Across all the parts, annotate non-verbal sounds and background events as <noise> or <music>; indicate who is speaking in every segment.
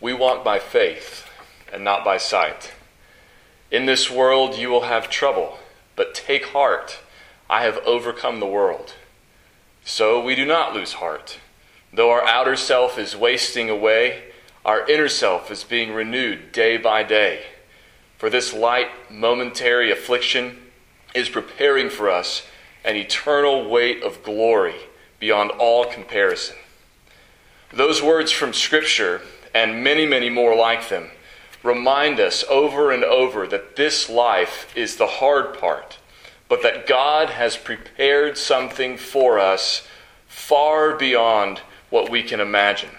Speaker 1: We walk by faith and not by sight. In this world you will have trouble, but take heart. I have overcome the world. So we do not lose heart. Though our outer self is wasting away, our inner self is being renewed day by day. For this light, momentary affliction is preparing for us an eternal weight of glory beyond all comparison. Those words from Scripture, and many, many more like them, remind us over and over that this life is the hard part, but that God has prepared something for us far beyond what we can imagine.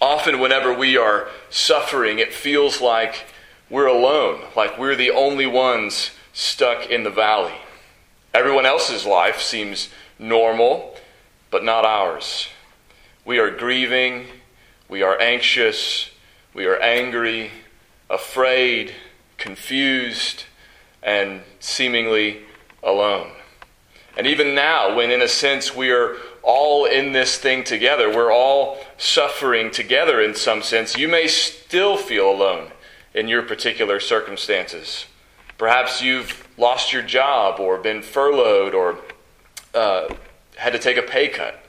Speaker 1: Often, whenever we are suffering, it feels like we're alone, like we're the only ones stuck in the valley. Everyone else's life seems normal, but not ours. We are grieving, we are anxious, we are angry, afraid, confused, and seemingly alone. And even now, when in a sense we are all in this thing together, we're all suffering together in some sense, you may still feel alone in your particular circumstances. Perhaps you've lost your job or been furloughed or uh, had to take a pay cut.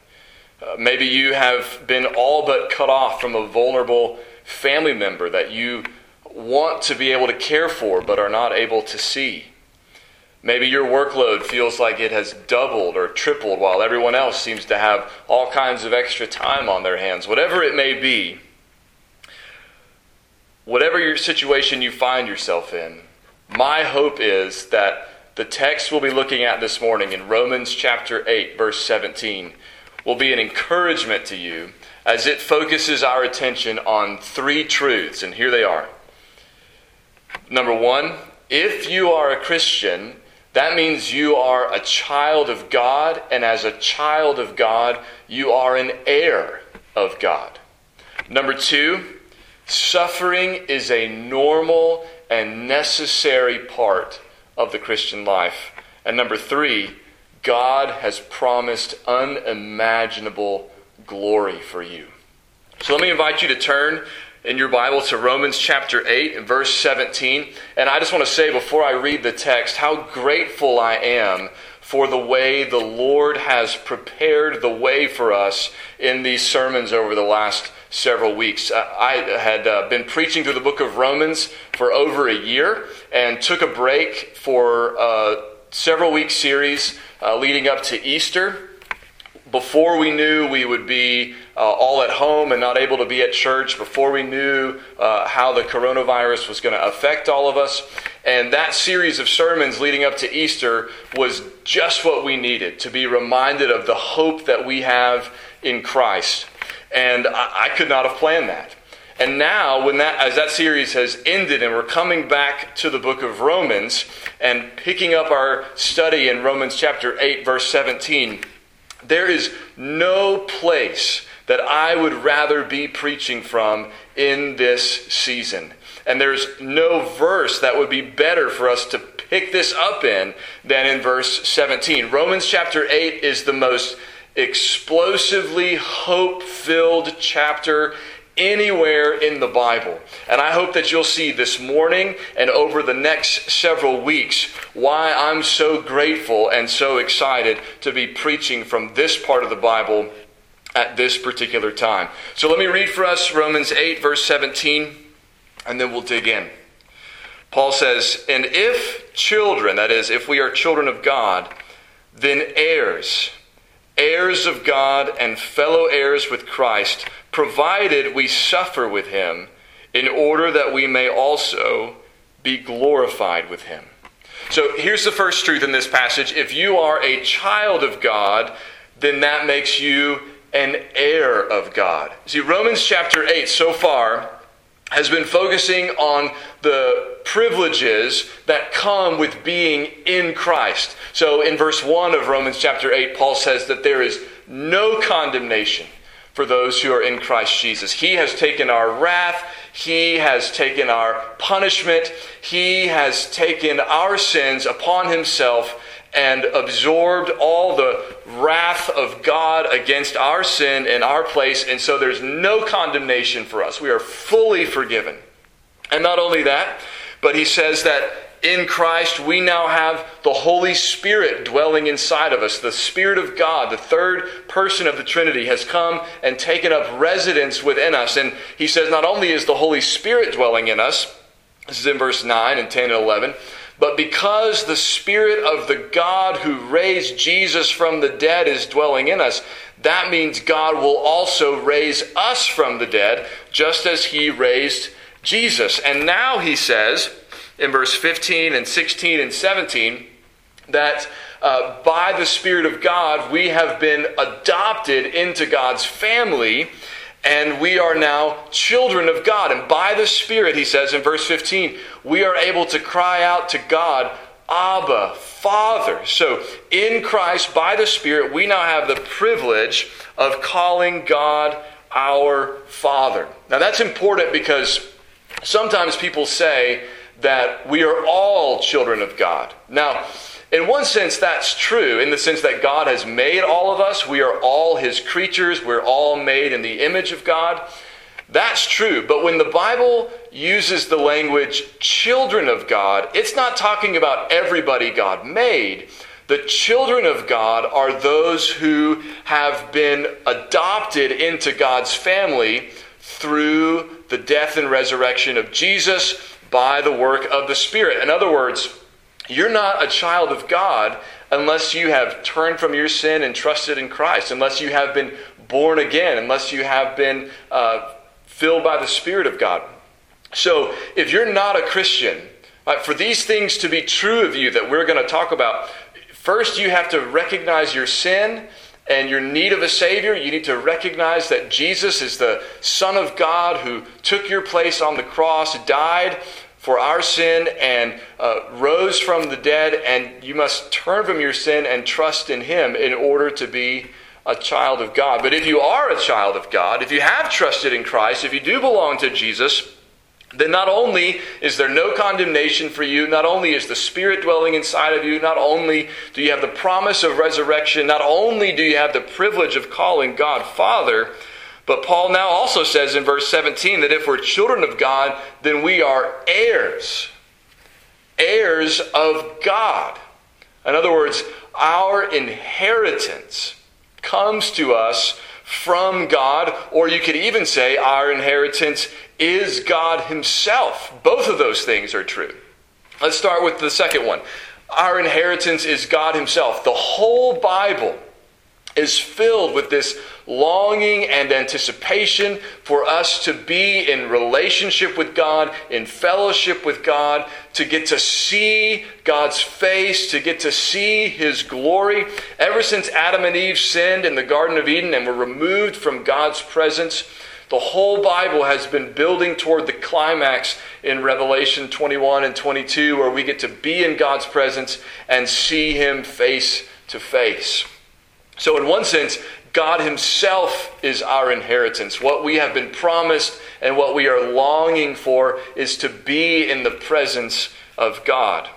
Speaker 1: Uh, maybe you have been all but cut off from a vulnerable family member that you want to be able to care for but are not able to see. Maybe your workload feels like it has doubled or tripled while everyone else seems to have all kinds of extra time on their hands. Whatever it may be, whatever your situation you find yourself in, my hope is that the text we'll be looking at this morning in Romans chapter 8, verse 17, will be an encouragement to you as it focuses our attention on three truths. And here they are. Number one, if you are a Christian, that means you are a child of God, and as a child of God, you are an heir of God. Number two, suffering is a normal and necessary part of the Christian life. And number three, God has promised unimaginable glory for you. So let me invite you to turn in your Bible to Romans chapter 8 verse 17. And I just want to say before I read the text how grateful I am for the way the Lord has prepared the way for us in these sermons over the last several weeks. Uh, I had uh, been preaching through the book of Romans for over a year and took a break for a uh, several week series uh, leading up to Easter before we knew we would be uh, all at home and not able to be at church, before we knew uh, how the coronavirus was going to affect all of us. And that series of sermons leading up to Easter was just what we needed to be reminded of the hope that we have in Christ. And I, I could not have planned that. And now, when that, as that series has ended and we're coming back to the book of Romans and picking up our study in Romans chapter 8, verse 17, there is no place that I would rather be preaching from in this season. And there's no verse that would be better for us to pick this up in than in verse 17. Romans chapter 8 is the most explosively hope filled chapter anywhere in the Bible. And I hope that you'll see this morning and over the next several weeks why I'm so grateful and so excited to be preaching from this part of the Bible at this particular time. So let me read for us Romans 8, verse 17, and then we'll dig in. Paul says, And if children, that is, if we are children of God, then heirs, heirs of God and fellow heirs with Christ provided we suffer with him, in order that we may also be glorified with him. So here's the first truth in this passage. If you are a child of God, then that makes you an heir of God. See, Romans chapter 8 so far has been focusing on the privileges that come with being in Christ. So in verse 1 of Romans chapter 8, Paul says that there is no condemnation for those who are in Christ Jesus. He has taken our wrath, He has taken our punishment, He has taken our sins upon Himself, and absorbed all the wrath of God against our sin in our place, and so there's no condemnation for us. We are fully forgiven. And not only that, but he says that in Christ we now have the Holy Spirit dwelling inside of us. The Spirit of God, the third person of the Trinity, has come and taken up residence within us. And he says not only is the Holy Spirit dwelling in us, this is in verse 9 and 10 and 11. But because the Spirit of the God who raised Jesus from the dead is dwelling in us, that means God will also raise us from the dead, just as He raised Jesus. And now He says in verse 15 and 16 and 17 that uh, by the Spirit of God we have been adopted into God's family and we are now children of God. And by the Spirit, he says in verse 15, we are able to cry out to God, Abba, Father. So in Christ, by the Spirit, we now have the privilege of calling God our Father. Now that's important because sometimes people say that we are all children of God. Now, in one sense, that's true, in the sense that God has made all of us. We are all His creatures. We're all made in the image of God. That's true. But when the Bible uses the language children of God, it's not talking about everybody God made. The children of God are those who have been adopted into God's family through the death and resurrection of Jesus by the work of the Spirit. In other words, you're not a child of God unless you have turned from your sin and trusted in Christ, unless you have been born again, unless you have been uh, filled by the Spirit of God. So, if you're not a Christian, right, for these things to be true of you that we're going to talk about, first you have to recognize your sin and your need of a Savior. You need to recognize that Jesus is the Son of God who took your place on the cross, died for our sin and uh, rose from the dead, and you must turn from your sin and trust in Him in order to be a child of God. But if you are a child of God, if you have trusted in Christ, if you do belong to Jesus, then not only is there no condemnation for you, not only is the Spirit dwelling inside of you, not only do you have the promise of resurrection, not only do you have the privilege of calling God Father, but Paul now also says in verse 17 that if we're children of God, then we are heirs. Heirs of God. In other words, our inheritance comes to us from God, or you could even say our inheritance is God Himself. Both of those things are true. Let's start with the second one. Our inheritance is God Himself. The whole Bible is filled with this longing and anticipation for us to be in relationship with God, in fellowship with God, to get to see God's face, to get to see His glory. Ever since Adam and Eve sinned in the Garden of Eden and were removed from God's presence, the whole Bible has been building toward the climax in Revelation 21 and 22, where we get to be in God's presence and see Him face to face. So, in one sense, God Himself is our inheritance. What we have been promised and what we are longing for is to be in the presence of God.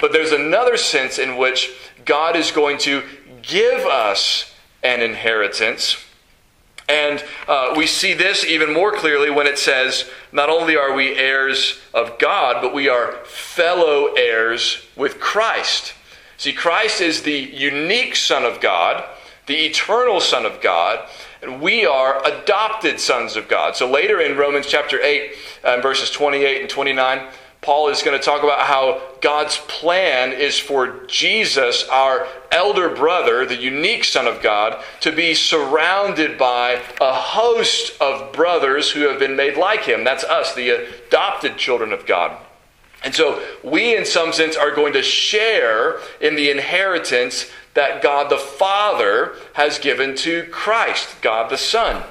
Speaker 1: But there's another sense in which God is going to give us an inheritance. And uh, we see this even more clearly when it says, not only are we heirs of God, but we are fellow heirs with Christ. See, Christ is the unique Son of God the eternal Son of God, and we are adopted sons of God. So later in Romans chapter 8, uh, verses 28 and 29, Paul is going to talk about how God's plan is for Jesus, our elder brother, the unique Son of God, to be surrounded by a host of brothers who have been made like him. That's us, the adopted children of God. And so we, in some sense, are going to share in the inheritance that God the Father has given to Christ, God the Son.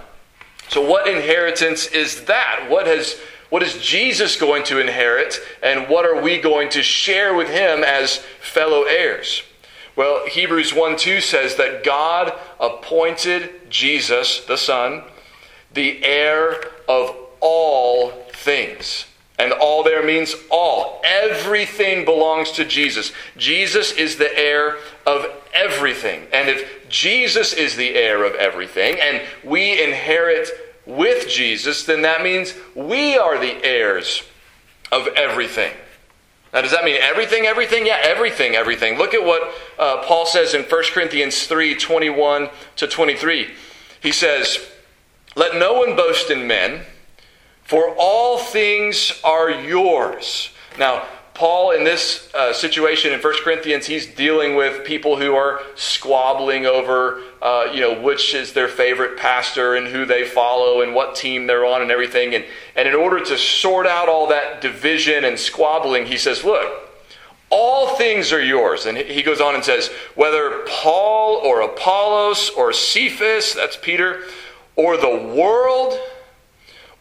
Speaker 1: So, what inheritance is that? What, has, what is Jesus going to inherit, and what are we going to share with him as fellow heirs? Well, Hebrews 1 2 says that God appointed Jesus, the Son, the heir of all things. And all there means all. Everything belongs to Jesus. Jesus is the heir of everything. And if Jesus is the heir of everything and we inherit with Jesus, then that means we are the heirs of everything. Now, does that mean everything, everything? Yeah, everything, everything. Look at what uh, Paul says in 1 Corinthians 3 21 to 23. He says, Let no one boast in men, for all things are yours. Now, Paul, in this uh, situation in 1 Corinthians, he's dealing with people who are squabbling over, uh, you know, which is their favorite pastor and who they follow and what team they're on and everything. And, and in order to sort out all that division and squabbling, he says, look, all things are yours. And he goes on and says, whether Paul or Apollos or Cephas, that's Peter, or the world,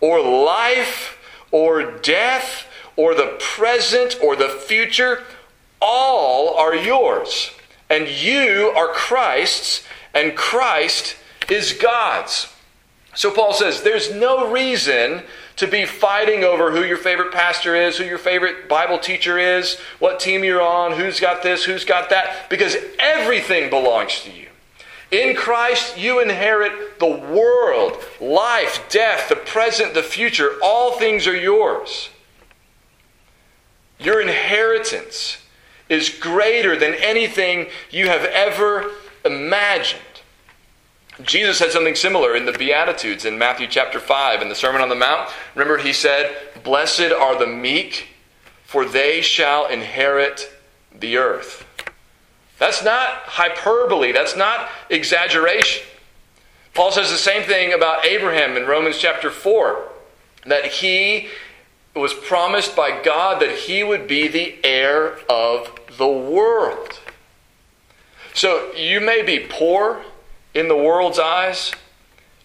Speaker 1: or life, or death, or the present or the future, all are yours. And you are Christ's, and Christ is God's. So Paul says there's no reason to be fighting over who your favorite pastor is, who your favorite Bible teacher is, what team you're on, who's got this, who's got that, because everything belongs to you. In Christ, you inherit the world, life, death, the present, the future. All things are yours. Your inheritance is greater than anything you have ever imagined. Jesus said something similar in the Beatitudes in Matthew chapter 5 in the Sermon on the Mount. Remember, he said, Blessed are the meek, for they shall inherit the earth. That's not hyperbole, that's not exaggeration. Paul says the same thing about Abraham in Romans chapter 4 that he was promised by God that he would be the heir of the world. So you may be poor in the world's eyes.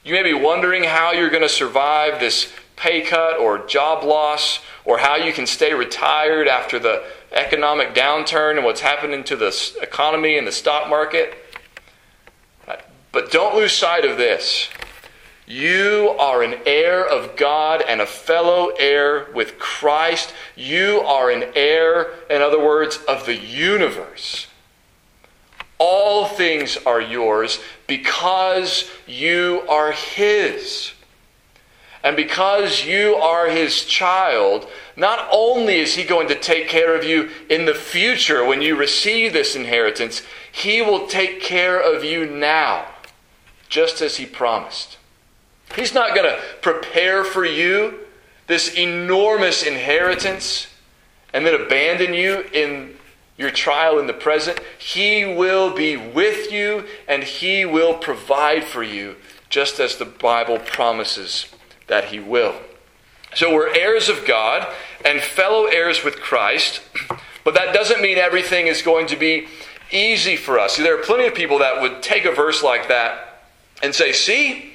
Speaker 1: You may be wondering how you're going to survive this pay cut or job loss, or how you can stay retired after the economic downturn and what's happening to the economy and the stock market. Uh, but don't lose sight of this. You are an heir of God and a fellow heir with Christ. You are an heir, in other words, of the universe. All things are yours because you are His. And because you are His child, not only is He going to take care of you in the future when you receive this inheritance, He will take care of you now, just as He promised. He's not going to prepare for you this enormous inheritance and then abandon you in your trial in the present. He will be with you and He will provide for you, just as the Bible promises that He will. So we're heirs of God and fellow heirs with Christ, <clears throat> but that doesn't mean everything is going to be easy for us. There are plenty of people that would take a verse like that and say, See,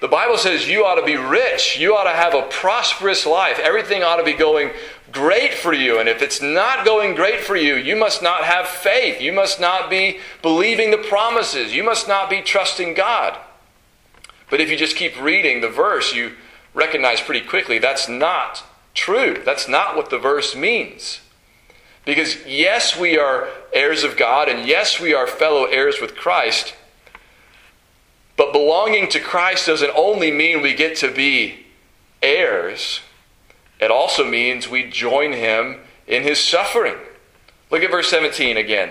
Speaker 1: the Bible says you ought to be rich. You ought to have a prosperous life. Everything ought to be going great for you. And if it's not going great for you, you must not have faith. You must not be believing the promises. You must not be trusting God. But if you just keep reading the verse, you recognize pretty quickly that's not true. That's not what the verse means. Because yes, we are heirs of God, and yes, we are fellow heirs with Christ. But belonging to Christ doesn't only mean we get to be heirs, it also means we join him in his suffering. Look at verse 17 again.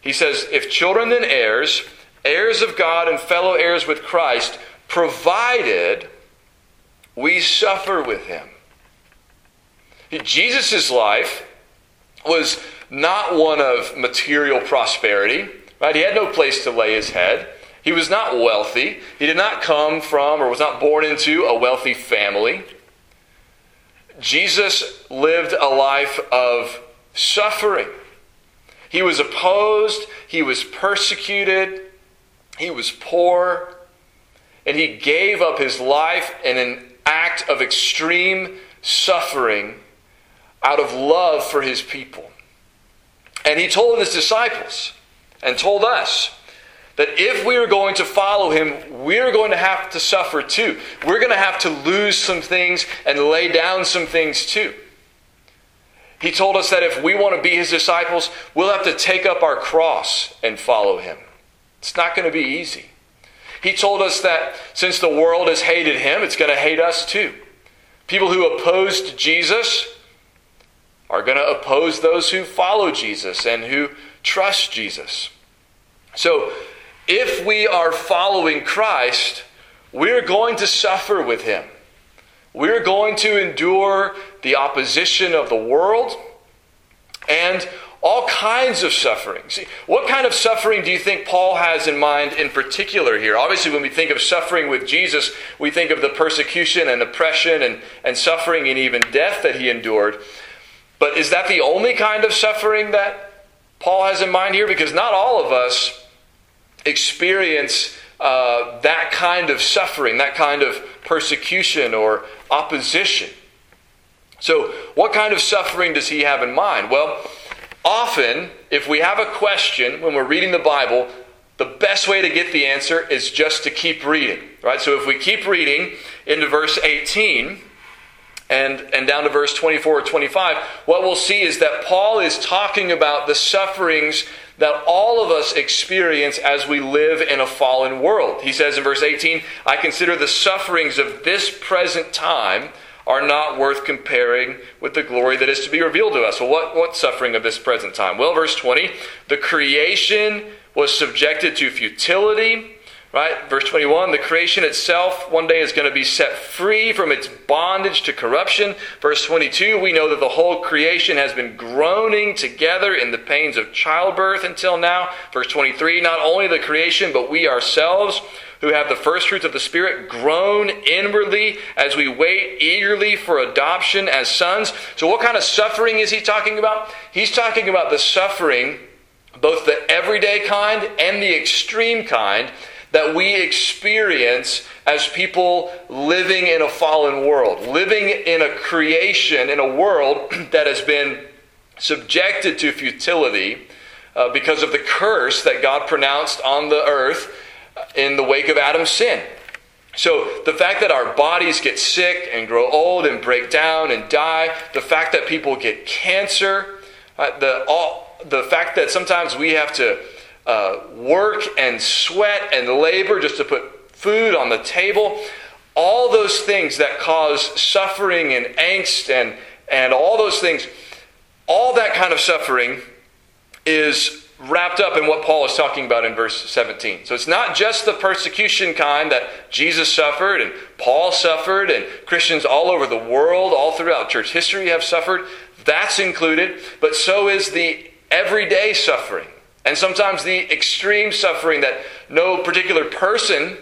Speaker 1: He says, If children, then heirs, heirs of God and fellow heirs with Christ, provided we suffer with him. Jesus' life was not one of material prosperity, right? He had no place to lay his head. He was not wealthy. He did not come from or was not born into a wealthy family. Jesus lived a life of suffering. He was opposed, he was persecuted, he was poor, and he gave up his life in an act of extreme suffering out of love for his people. And he told his disciples and told us that if we are going to follow him, we're going to have to suffer too. We're going to have to lose some things and lay down some things too. He told us that if we want to be his disciples, we'll have to take up our cross and follow him. It's not going to be easy. He told us that since the world has hated him, it's going to hate us too. People who opposed Jesus are going to oppose those who follow Jesus and who trust Jesus. So, if we are following Christ, we're going to suffer with him. We're going to endure the opposition of the world and all kinds of suffering. See, what kind of suffering do you think Paul has in mind in particular here? Obviously, when we think of suffering with Jesus, we think of the persecution and oppression and, and suffering and even death that he endured. But is that the only kind of suffering that Paul has in mind here? Because not all of us experience uh, that kind of suffering, that kind of persecution or opposition. So, what kind of suffering does he have in mind? Well, Often, if we have a question when we're reading the Bible, the best way to get the answer is just to keep reading, right? So if we keep reading into verse 18 and, and down to verse 24 or 25, what we'll see is that Paul is talking about the sufferings that all of us experience as we live in a fallen world. He says in verse 18, I consider the sufferings of this present time are not worth comparing with the glory that is to be revealed to us. Well, what, what suffering of this present time? Well, verse 20, the creation was subjected to futility. Right? Verse 21 the creation itself one day is going to be set free from its bondage to corruption. Verse 22 we know that the whole creation has been groaning together in the pains of childbirth until now. Verse 23 not only the creation, but we ourselves who have the first fruits of the Spirit groan inwardly as we wait eagerly for adoption as sons. So, what kind of suffering is he talking about? He's talking about the suffering, both the everyday kind and the extreme kind, that we experience as people living in a fallen world, living in a creation, in a world <clears throat> that has been subjected to futility. Uh, because of the curse that God pronounced on the earth in the wake of Adam's sin. So, the fact that our bodies get sick and grow old and break down and die, the fact that people get cancer, uh, the, all, the fact that sometimes we have to uh, work and sweat and labor just to put food on the table, all those things that cause suffering and angst and, and all those things, all that kind of suffering is wrapped up in what Paul is talking about in verse 17. So it's not just the persecution kind that Jesus suffered and Paul suffered and Christians all over the world, all throughout church history have suffered. That's included, but so is the everyday suffering. And sometimes the extreme suffering that no particular person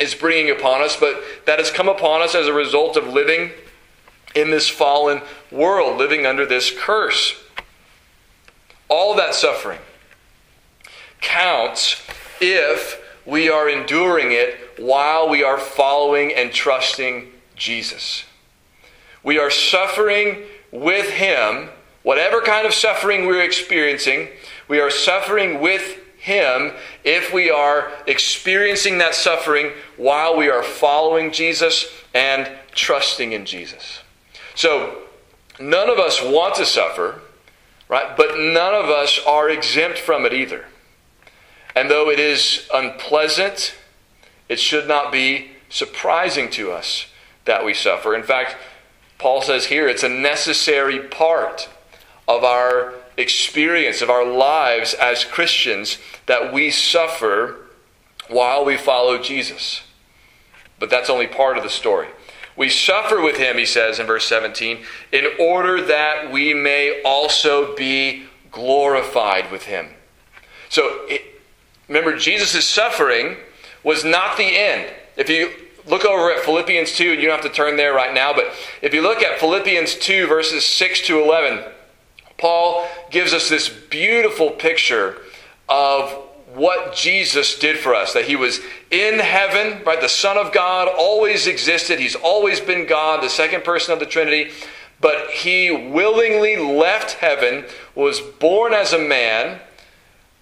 Speaker 1: is bringing upon us, but that has come upon us as a result of living in this fallen world, living under this curse. All that suffering counts if we are enduring it while we are following and trusting Jesus. We are suffering with Him, whatever kind of suffering we're experiencing, we are suffering with Him if we are experiencing that suffering while we are following Jesus and trusting in Jesus. So, none of us want to suffer, right? But none of us are exempt from it either. And though it is unpleasant, it should not be surprising to us that we suffer. In fact, Paul says here it's a necessary part of our experience, of our lives as Christians, that we suffer while we follow Jesus. But that's only part of the story. We suffer with him, he says in verse 17, in order that we may also be glorified with him. So Remember, Jesus' suffering was not the end. If you look over at Philippians 2, you don't have to turn there right now, but if you look at Philippians 2, verses 6 to 11, Paul gives us this beautiful picture of what Jesus did for us. That he was in heaven, right? The Son of God always existed. He's always been God, the second person of the Trinity. But he willingly left heaven, was born as a man,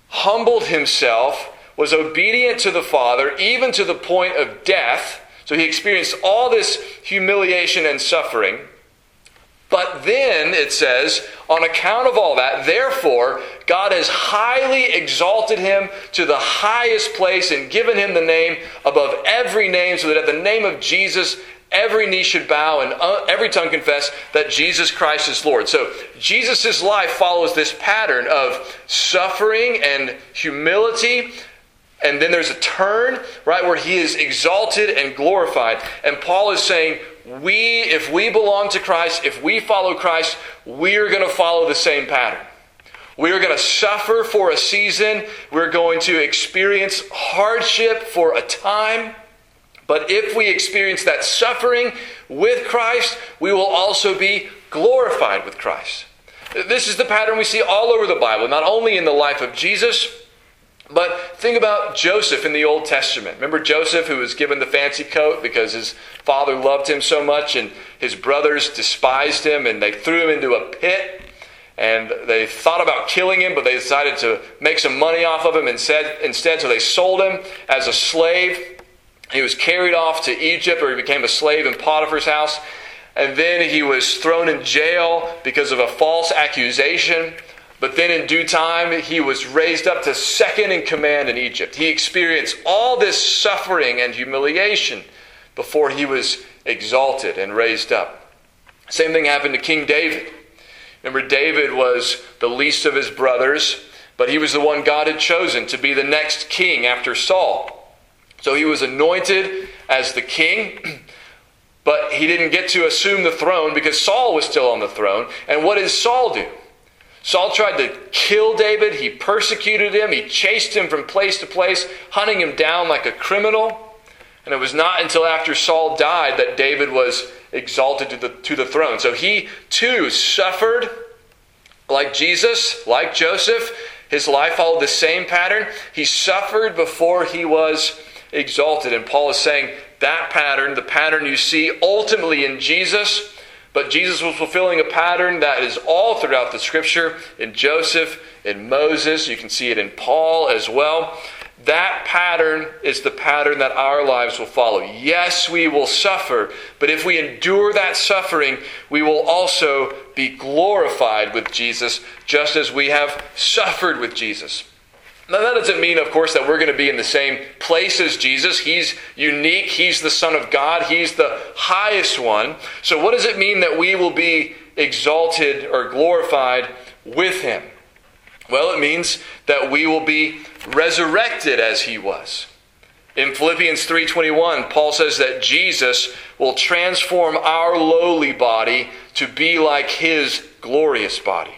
Speaker 1: humbled himself, was obedient to the Father, even to the point of death. So he experienced all this humiliation and suffering. But then it says, on account of all that, therefore, God has highly exalted him to the highest place and given him the name above every name, so that at the name of Jesus, every knee should bow and uh, every tongue confess that Jesus Christ is Lord. So, Jesus' life follows this pattern of suffering and humility. And then there's a turn, right, where he is exalted and glorified. And Paul is saying, we, if we belong to Christ, if we follow Christ, we are going to follow the same pattern. We are going to suffer for a season. We're going to experience hardship for a time. But if we experience that suffering with Christ, we will also be glorified with Christ. This is the pattern we see all over the Bible, not only in the life of Jesus, but think about Joseph in the Old Testament. Remember Joseph, who was given the fancy coat because his father loved him so much, and his brothers despised him, and they threw him into a pit. And they thought about killing him, but they decided to make some money off of him instead. Instead, so they sold him as a slave. He was carried off to Egypt, or he became a slave in Potiphar's house. And then he was thrown in jail because of a false accusation. But then in due time, he was raised up to second in command in Egypt. He experienced all this suffering and humiliation before he was exalted and raised up. Same thing happened to King David. Remember, David was the least of his brothers, but he was the one God had chosen to be the next king after Saul. So he was anointed as the king, <clears throat> but he didn't get to assume the throne because Saul was still on the throne. And what did Saul do? Saul tried to kill David. He persecuted him. He chased him from place to place, hunting him down like a criminal. And it was not until after Saul died that David was exalted to the, to the throne. So he too suffered like Jesus, like Joseph. His life followed the same pattern. He suffered before he was exalted. And Paul is saying that pattern, the pattern you see ultimately in Jesus, but Jesus was fulfilling a pattern that is all throughout the scripture in Joseph, in Moses. You can see it in Paul as well. That pattern is the pattern that our lives will follow. Yes, we will suffer, but if we endure that suffering, we will also be glorified with Jesus, just as we have suffered with Jesus. Now, that doesn't mean, of course, that we're going to be in the same place as Jesus. He's unique. He's the Son of God. He's the highest one. So, what does it mean that we will be exalted or glorified with Him? Well, it means that we will be resurrected as He was. In Philippians 3:21, Paul says that Jesus will transform our lowly body to be like his glorious body.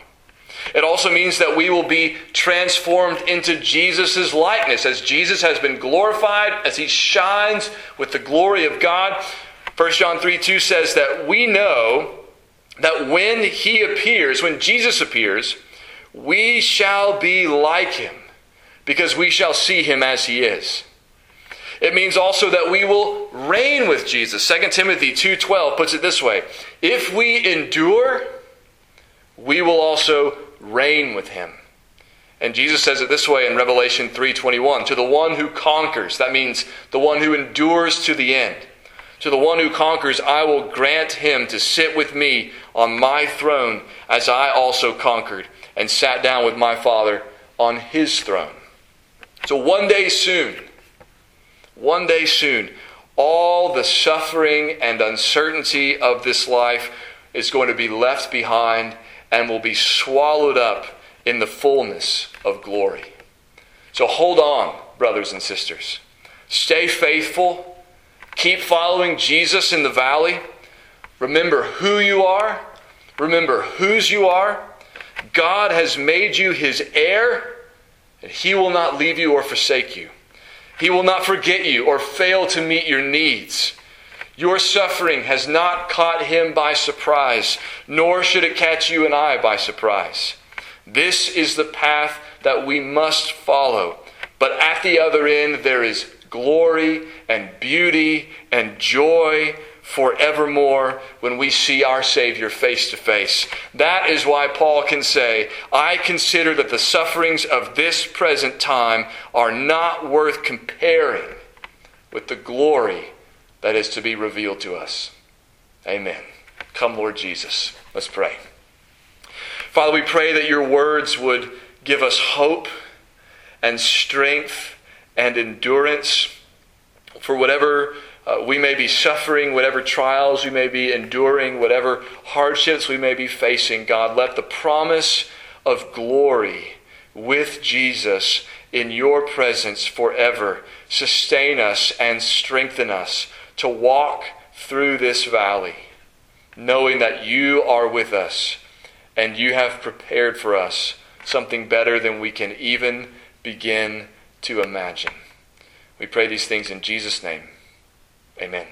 Speaker 1: It also means that we will be transformed into Jesus' likeness as Jesus has been glorified, as he shines with the glory of God. 1 John 3 2 says that we know that when he appears, when Jesus appears, we shall be like him because we shall see him as he is. It means also that we will reign with Jesus. 2 Timothy 2:12 puts it this way: If we endure, we will also reign with him. And Jesus says it this way in Revelation 3:21, to the one who conquers, that means the one who endures to the end. To the one who conquers, I will grant him to sit with me on my throne as I also conquered and sat down with my Father on his throne. So one day soon, one day soon, all the suffering and uncertainty of this life is going to be left behind and will be swallowed up in the fullness of glory. So hold on, brothers and sisters. Stay faithful. Keep following Jesus in the valley. Remember who you are. Remember whose you are. God has made you his heir, and he will not leave you or forsake you. He will not forget you or fail to meet your needs. Your suffering has not caught him by surprise, nor should it catch you and I by surprise. This is the path that we must follow. But at the other end, there is glory and beauty and joy forevermore when we see our Savior face to face. That is why Paul can say, I consider that the sufferings of this present time are not worth comparing with the glory that is to be revealed to us. Amen. Come, Lord Jesus. Let's pray. Father, we pray that your words would give us hope and strength and endurance for whatever uh, we may be suffering, whatever trials we may be enduring, whatever hardships we may be facing. God, let the promise of glory with Jesus in your presence forever sustain us and strengthen us to walk through this valley, knowing that you are with us and you have prepared for us something better than we can even begin to imagine. We pray these things in Jesus' name. Amen.